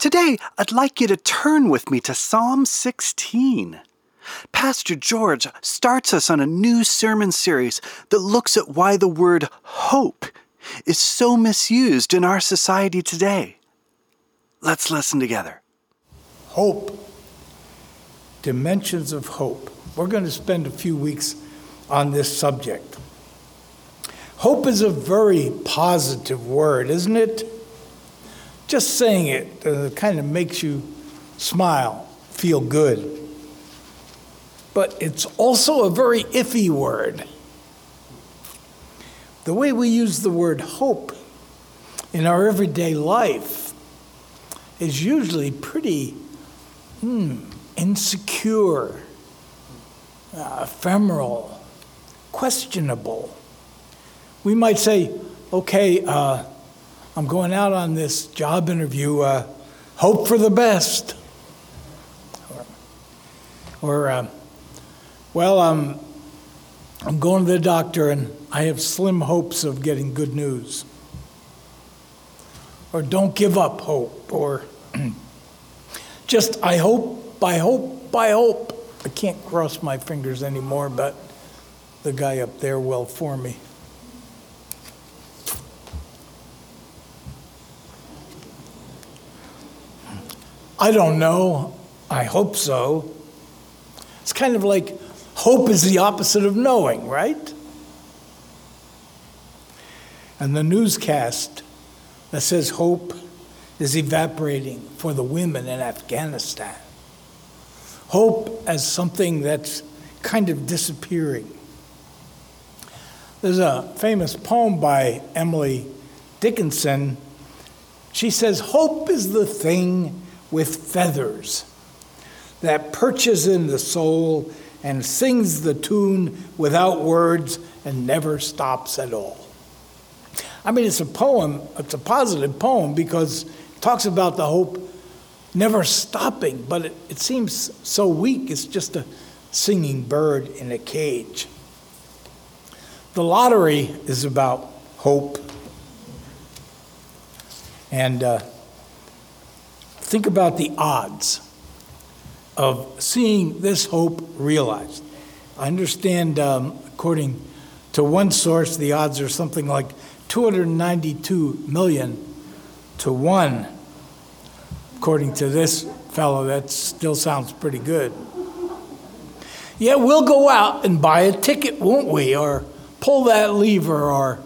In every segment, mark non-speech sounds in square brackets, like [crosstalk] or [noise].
Today, I'd like you to turn with me to Psalm 16. Pastor George starts us on a new sermon series that looks at why the word hope is so misused in our society today. Let's listen together. Hope. Dimensions of hope. We're going to spend a few weeks on this subject. Hope is a very positive word, isn't it? Just saying it uh, kind of makes you smile, feel good. But it's also a very iffy word. The way we use the word hope in our everyday life is usually pretty hmm, insecure, uh, ephemeral, questionable. We might say, okay, uh, I'm going out on this job interview, uh, hope for the best. Or, or uh, well, um, I'm going to the doctor and I have slim hopes of getting good news. Or don't give up hope. Or [clears throat] just, I hope, I hope, I hope. I can't cross my fingers anymore, but the guy up there will for me. I don't know. I hope so. It's kind of like hope is the opposite of knowing, right? And the newscast that says hope is evaporating for the women in Afghanistan. Hope as something that's kind of disappearing. There's a famous poem by Emily Dickinson. She says, Hope is the thing with feathers that perches in the soul and sings the tune without words and never stops at all. I mean, it's a poem, it's a positive poem because it talks about the hope never stopping, but it, it seems so weak. It's just a singing bird in a cage. The lottery is about hope. And uh, think about the odds of seeing this hope realized. I understand, um, according to one source, the odds are something like 292 million to one. According to this fellow, that still sounds pretty good. Yeah, we'll go out and buy a ticket, won't we? Or pull that lever or,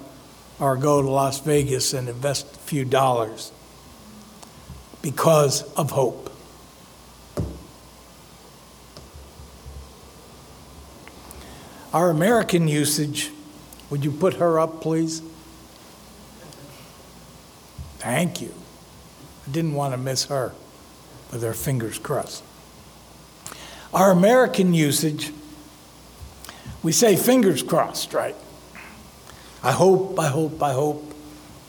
or go to Las Vegas and invest a few dollars because of hope. Our American usage, would you put her up, please? Thank you. I didn't want to miss her with her fingers crossed. Our American usage, we say fingers crossed, right? I hope, I hope, I hope.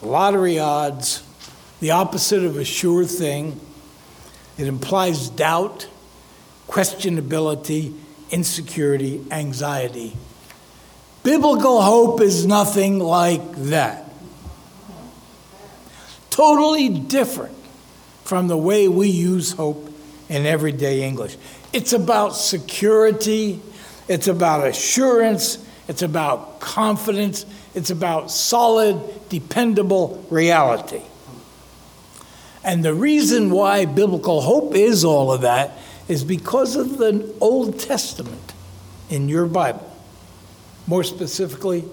Lottery odds, the opposite of a sure thing. It implies doubt, questionability, insecurity, anxiety. Biblical hope is nothing like that. Totally different from the way we use hope in everyday English. It's about security, it's about assurance, it's about confidence, it's about solid, dependable reality. And the reason why biblical hope is all of that is because of the Old Testament in your Bible. More specifically,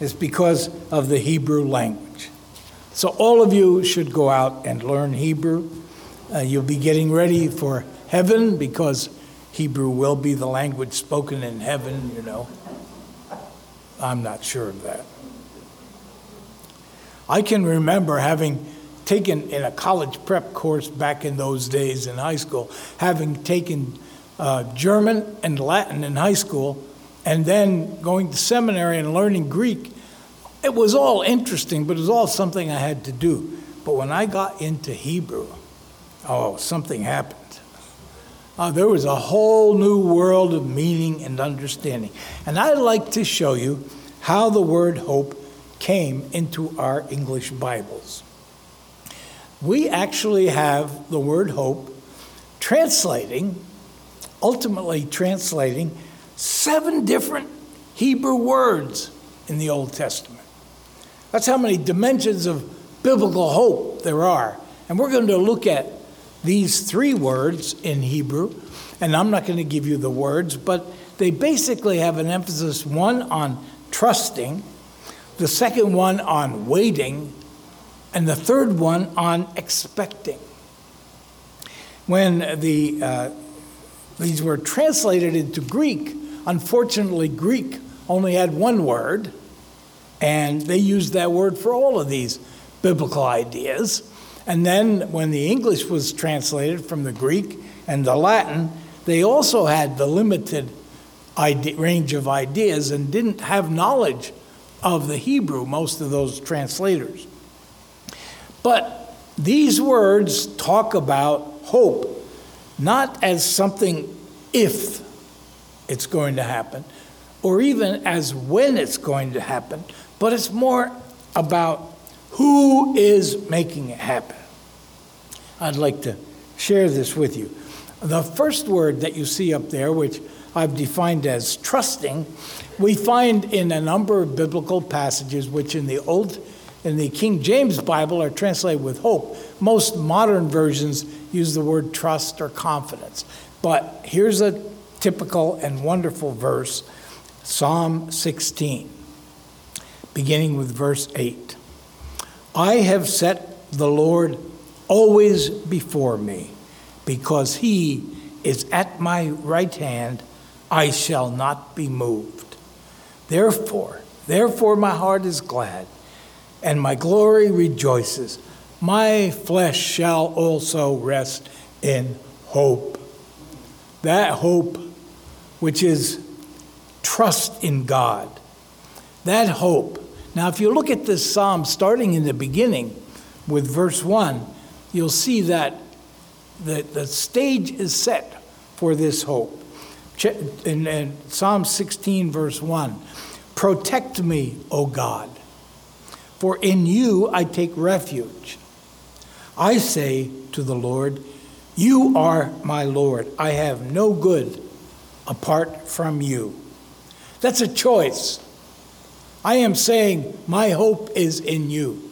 it's because of the Hebrew language. So, all of you should go out and learn Hebrew. Uh, you'll be getting ready for heaven because Hebrew will be the language spoken in heaven, you know. I'm not sure of that. I can remember having taken in a college prep course back in those days in high school, having taken uh, German and Latin in high school, and then going to seminary and learning Greek. It was all interesting, but it was all something I had to do. But when I got into Hebrew, oh, something happened. Uh, there was a whole new world of meaning and understanding. And I'd like to show you how the word hope came into our English Bibles. We actually have the word hope translating, ultimately translating, seven different Hebrew words in the Old Testament. That's how many dimensions of biblical hope there are. And we're going to look at these three words in Hebrew, and I'm not going to give you the words, but they basically have an emphasis one on trusting, the second one on waiting, and the third one on expecting. When the, uh, these were translated into Greek, unfortunately, Greek only had one word, and they used that word for all of these biblical ideas. And then when the English was translated from the Greek and the Latin, they also had the limited range of ideas and didn't have knowledge of the Hebrew, most of those translators. But these words talk about hope not as something if it's going to happen, or even as when it's going to happen, but it's more about who is making it happen. I'd like to share this with you. The first word that you see up there, which I've defined as trusting, we find in a number of biblical passages, which in the Old in the King James Bible are translated with hope. Most modern versions use the word trust or confidence. But here's a typical and wonderful verse Psalm 16, beginning with verse 8. I have set the Lord always before me, because he is at my right hand, I shall not be moved. Therefore, therefore my heart is glad, and my glory rejoices. My flesh shall also rest in hope. That hope, which is trust in God. That hope. Now, if you look at this psalm starting in the beginning with verse 1, you'll see that the, the stage is set for this hope. In, in Psalm 16, verse 1 Protect me, O God, for in you I take refuge. I say to the Lord, You are my Lord. I have no good apart from you. That's a choice. I am saying, My hope is in you.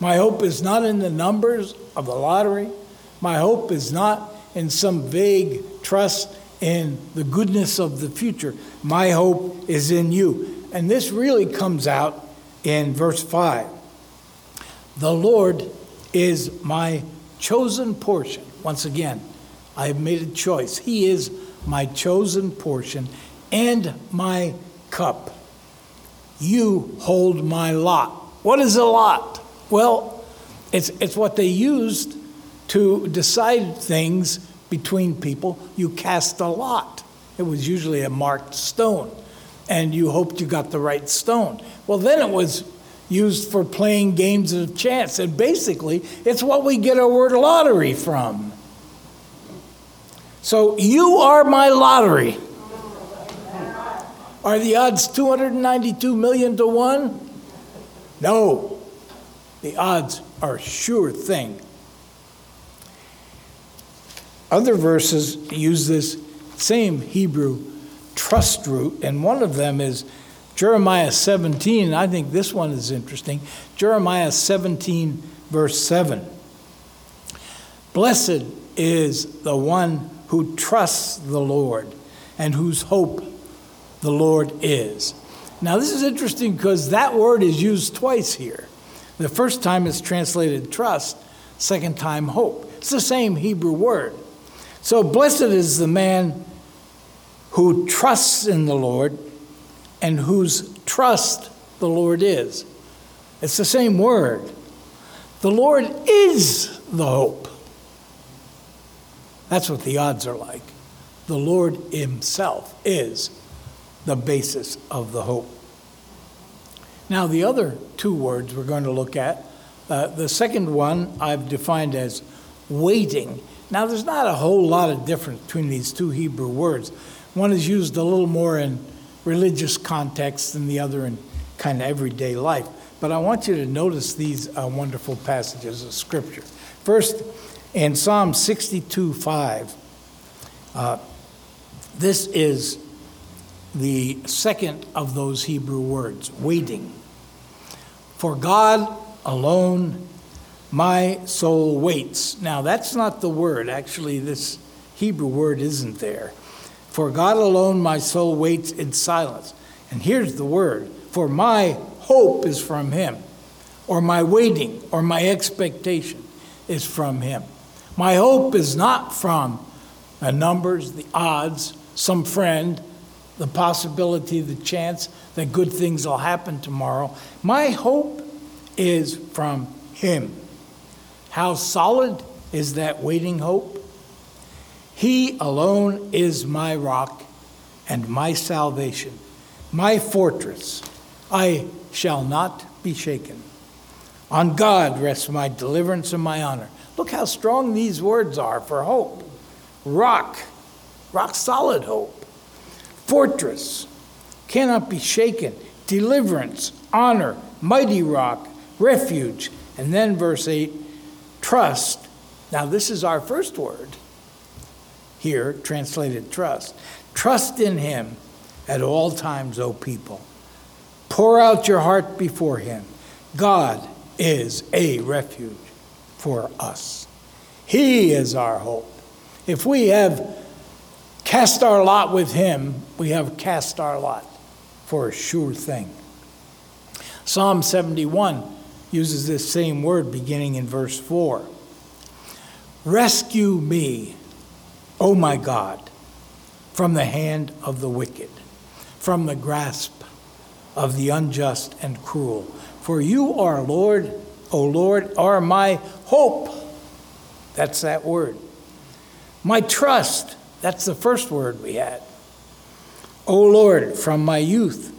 My hope is not in the numbers of the lottery. My hope is not in some vague trust in the goodness of the future. My hope is in you. And this really comes out in verse 5. The Lord is my chosen portion. Once again, I have made a choice. He is my chosen portion and my cup. You hold my lot. What is a lot? Well, it's, it's what they used to decide things between people. You cast a lot. It was usually a marked stone, and you hoped you got the right stone. Well, then it was used for playing games of chance. And basically, it's what we get our word lottery from. So you are my lottery. Are the odds 292 million to 1? No. The odds are sure thing. Other verses use this same Hebrew trust root, and one of them is Jeremiah 17, I think this one is interesting. Jeremiah 17, verse 7. Blessed is the one who trusts the Lord and whose hope the Lord is. Now, this is interesting because that word is used twice here. The first time it's translated trust, second time hope. It's the same Hebrew word. So, blessed is the man who trusts in the Lord and whose trust the Lord is. It's the same word. The Lord is the hope. That's what the odds are like. The Lord Himself is the basis of the hope. Now, the other two words we're going to look at, uh, the second one I've defined as waiting. Now, there's not a whole lot of difference between these two Hebrew words. One is used a little more in religious context than the other in kind of everyday life. But I want you to notice these uh, wonderful passages of Scripture. First, in Psalm 62 5, uh, this is the second of those Hebrew words, waiting. For God alone my soul waits. Now, that's not the word. Actually, this Hebrew word isn't there. For God alone my soul waits in silence. And here's the word for my hope is from Him, or my waiting, or my expectation is from Him. My hope is not from the numbers, the odds, some friend, the possibility, the chance that good things will happen tomorrow. My hope is from Him. How solid is that waiting hope? He alone is my rock and my salvation, my fortress. I shall not be shaken. On God rests my deliverance and my honor. Look how strong these words are for hope. Rock, rock solid hope. Fortress, cannot be shaken. Deliverance, honor, mighty rock, refuge. And then verse 8, trust. Now, this is our first word here, translated trust. Trust in him at all times, O people. Pour out your heart before him. God is a refuge for us. He is our hope. If we have cast our lot with him, we have cast our lot for a sure thing. Psalm 71 uses this same word beginning in verse 4. Rescue me, O my God, from the hand of the wicked, from the grasp of the unjust and cruel. For you are Lord, O Lord, are my hope. That's that word. My trust, that's the first word we had. O Lord, from my youth.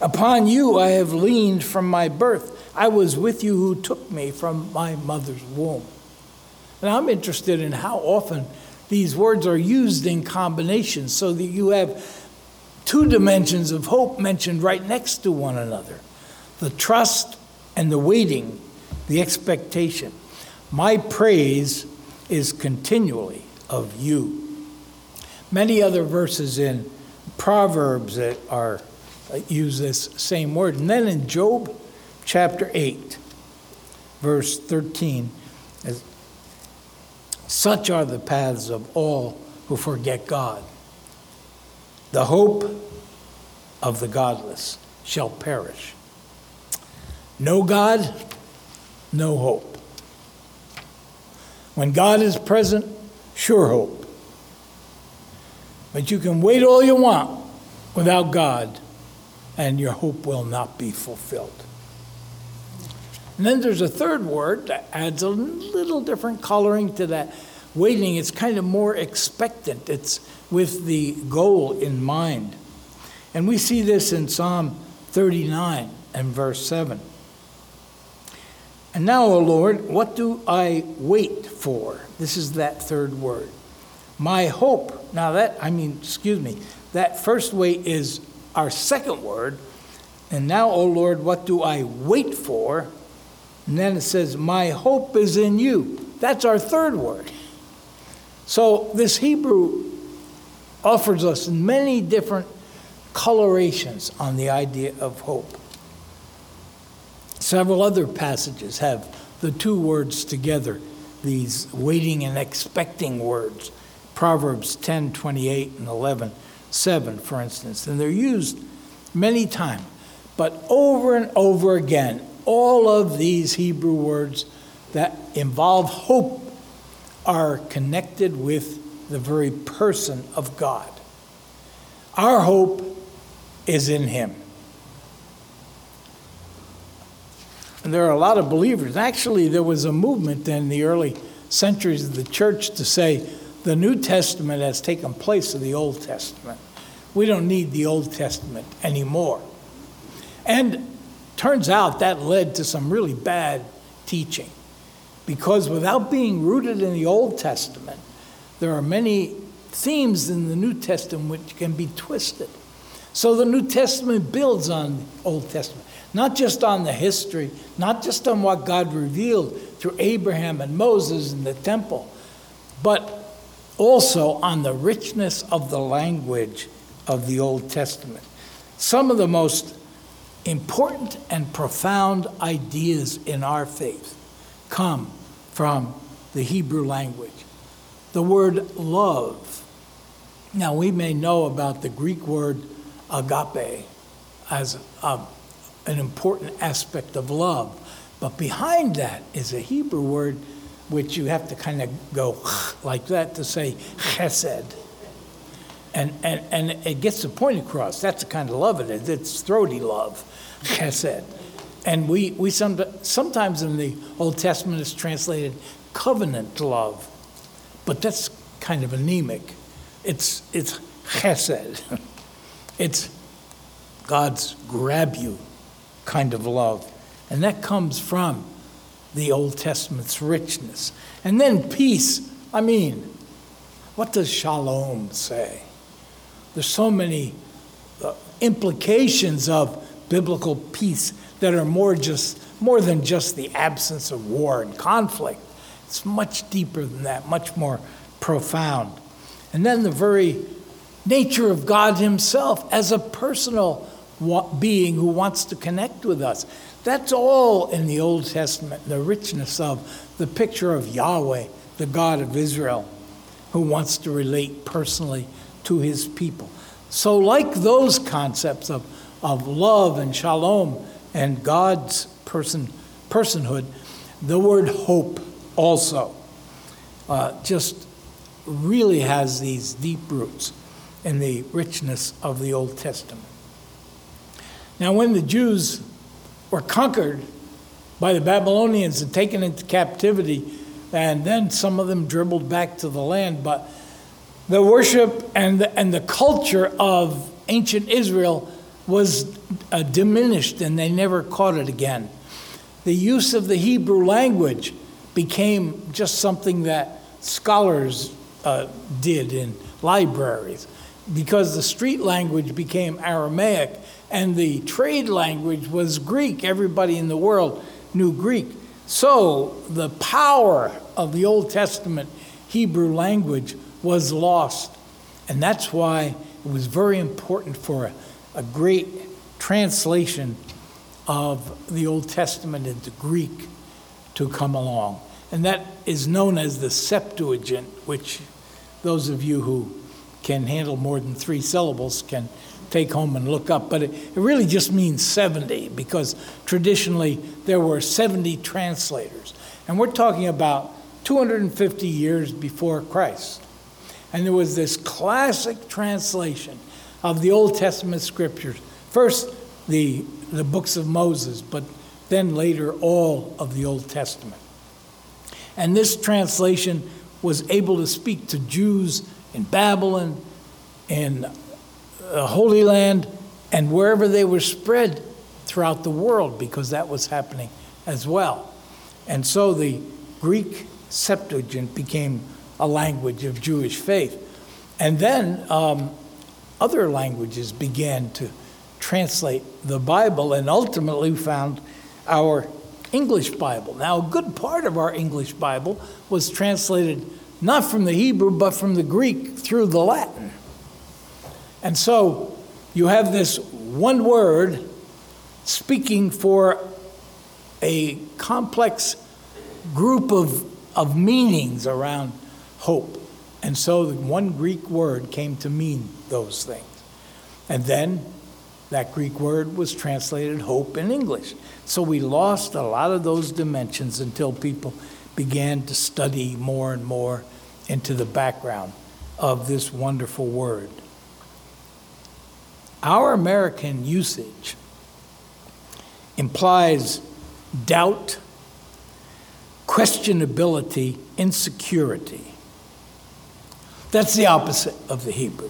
Upon you I have leaned from my birth. I was with you who took me from my mother's womb. And I'm interested in how often these words are used in combination so that you have two dimensions of hope mentioned right next to one another the trust and the waiting, the expectation. My praise is continually of you. Many other verses in Proverbs that are uh, use this same word. And then in Job chapter 8, verse 13, such are the paths of all who forget God. The hope of the godless shall perish. No God, no hope. When God is present, sure hope. But you can wait all you want without God, and your hope will not be fulfilled. And then there's a third word that adds a little different coloring to that waiting. It's kind of more expectant, it's with the goal in mind. And we see this in Psalm 39 and verse 7. And now, O Lord, what do I wait for? This is that third word. My hope. Now, that, I mean, excuse me, that first wait is our second word. And now, O Lord, what do I wait for? And then it says, My hope is in you. That's our third word. So this Hebrew offers us many different colorations on the idea of hope. Several other passages have the two words together, these waiting and expecting words. Proverbs 10 28 and 11 7, for instance. And they're used many times. But over and over again, all of these Hebrew words that involve hope are connected with the very person of God. Our hope is in Him. And there are a lot of believers. Actually, there was a movement in the early centuries of the church to say the New Testament has taken place of the Old Testament. We don't need the Old Testament anymore. And Turns out that led to some really bad teaching because without being rooted in the Old Testament, there are many themes in the New Testament which can be twisted. So the New Testament builds on the Old Testament. not just on the history, not just on what God revealed through Abraham and Moses and the temple, but also on the richness of the language of the Old Testament. Some of the most important and profound ideas in our faith come from the Hebrew language. The word love. Now, we may know about the Greek word agape as a, an important aspect of love, but behind that is a Hebrew word which you have to kind of go [laughs] like that to say chesed. And, and, and it gets the point across. That's the kind of love it is. It's throaty love, chesed. And we, we some, sometimes in the Old Testament it's translated covenant love, but that's kind of anemic. It's, it's chesed. [laughs] It's God's grab you kind of love. And that comes from the Old Testament's richness. And then peace. I mean, what does shalom say? There's so many uh, implications of biblical peace that are more just more than just the absence of war and conflict. It's much deeper than that, much more profound. And then the very nature of God Himself as a personal being who wants to connect with us. That's all in the Old Testament, the richness of the picture of Yahweh, the God of Israel, who wants to relate personally to his people. So, like those concepts of, of love and shalom and God's person, personhood, the word hope also uh, just really has these deep roots in the richness of the Old Testament. Now, when the Jews were conquered by the Babylonians and taken into captivity, and then some of them dribbled back to the land. But the worship and the, and the culture of ancient Israel was uh, diminished and they never caught it again. The use of the Hebrew language became just something that scholars uh, did in libraries because the street language became Aramaic and the trade language was Greek. Everybody in the world knew Greek. So the power of the Old Testament Hebrew language was lost. And that's why it was very important for a, a great translation of the Old Testament into Greek to come along. And that is known as the Septuagint, which those of you who can handle more than three syllables can take home and look up, but it, it really just means 70 because traditionally there were 70 translators. And we're talking about 250 years before Christ. And there was this classic translation of the Old Testament scriptures. First, the, the books of Moses, but then later, all of the Old Testament. And this translation was able to speak to Jews in Babylon, in the Holy Land, and wherever they were spread throughout the world, because that was happening as well. And so the Greek Septuagint became a language of Jewish faith. And then um, other languages began to translate the Bible, and ultimately found our English Bible. Now, a good part of our English Bible was translated not from the Hebrew, but from the Greek through the Latin. And so you have this one word speaking for a complex group of, of meanings around hope. And so one Greek word came to mean those things. And then that Greek word was translated hope in English. So we lost a lot of those dimensions until people began to study more and more into the background of this wonderful word. Our American usage implies doubt, questionability, insecurity. That's the opposite of the Hebrew.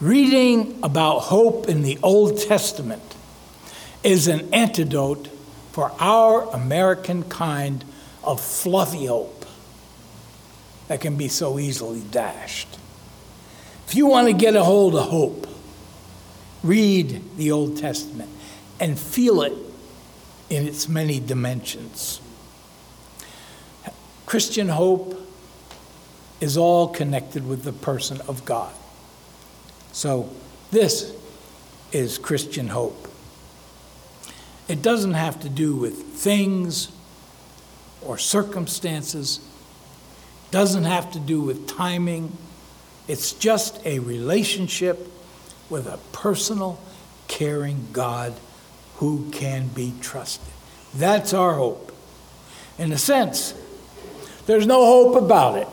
Reading about hope in the Old Testament is an antidote for our American kind of fluffy hope that can be so easily dashed. If you want to get a hold of hope, read the Old Testament and feel it in its many dimensions. Christian hope is all connected with the person of God. So, this is Christian hope. It doesn't have to do with things or circumstances, doesn't have to do with timing. It's just a relationship with a personal, caring God who can be trusted. That's our hope. In a sense, there's no hope about it.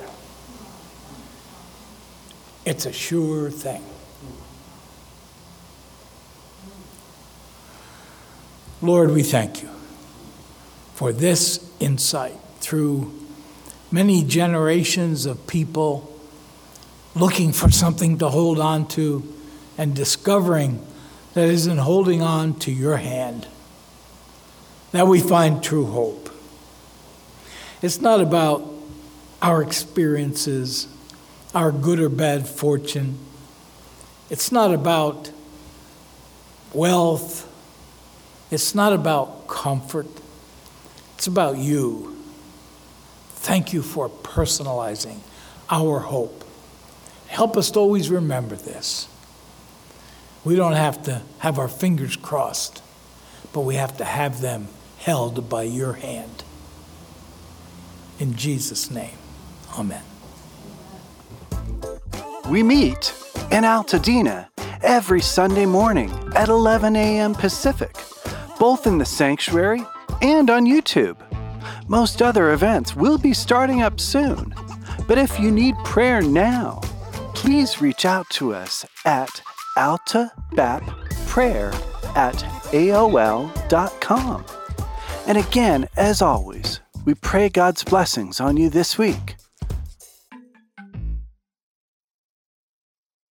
It's a sure thing. Lord, we thank you for this insight through many generations of people looking for something to hold on to and discovering that isn't holding on to your hand that we find true hope. It's not about our experiences, our good or bad fortune. It's not about wealth. It's not about comfort. It's about you. Thank you for personalizing our hope. Help us to always remember this. We don't have to have our fingers crossed, but we have to have them held by your hand. In Jesus' name, amen. We meet in Altadena every Sunday morning at 11 a.m. Pacific, both in the sanctuary and on YouTube. Most other events will be starting up soon, but if you need prayer now, please reach out to us at altabapprayer at aol.com. And again, as always, we pray God's blessings on you this week.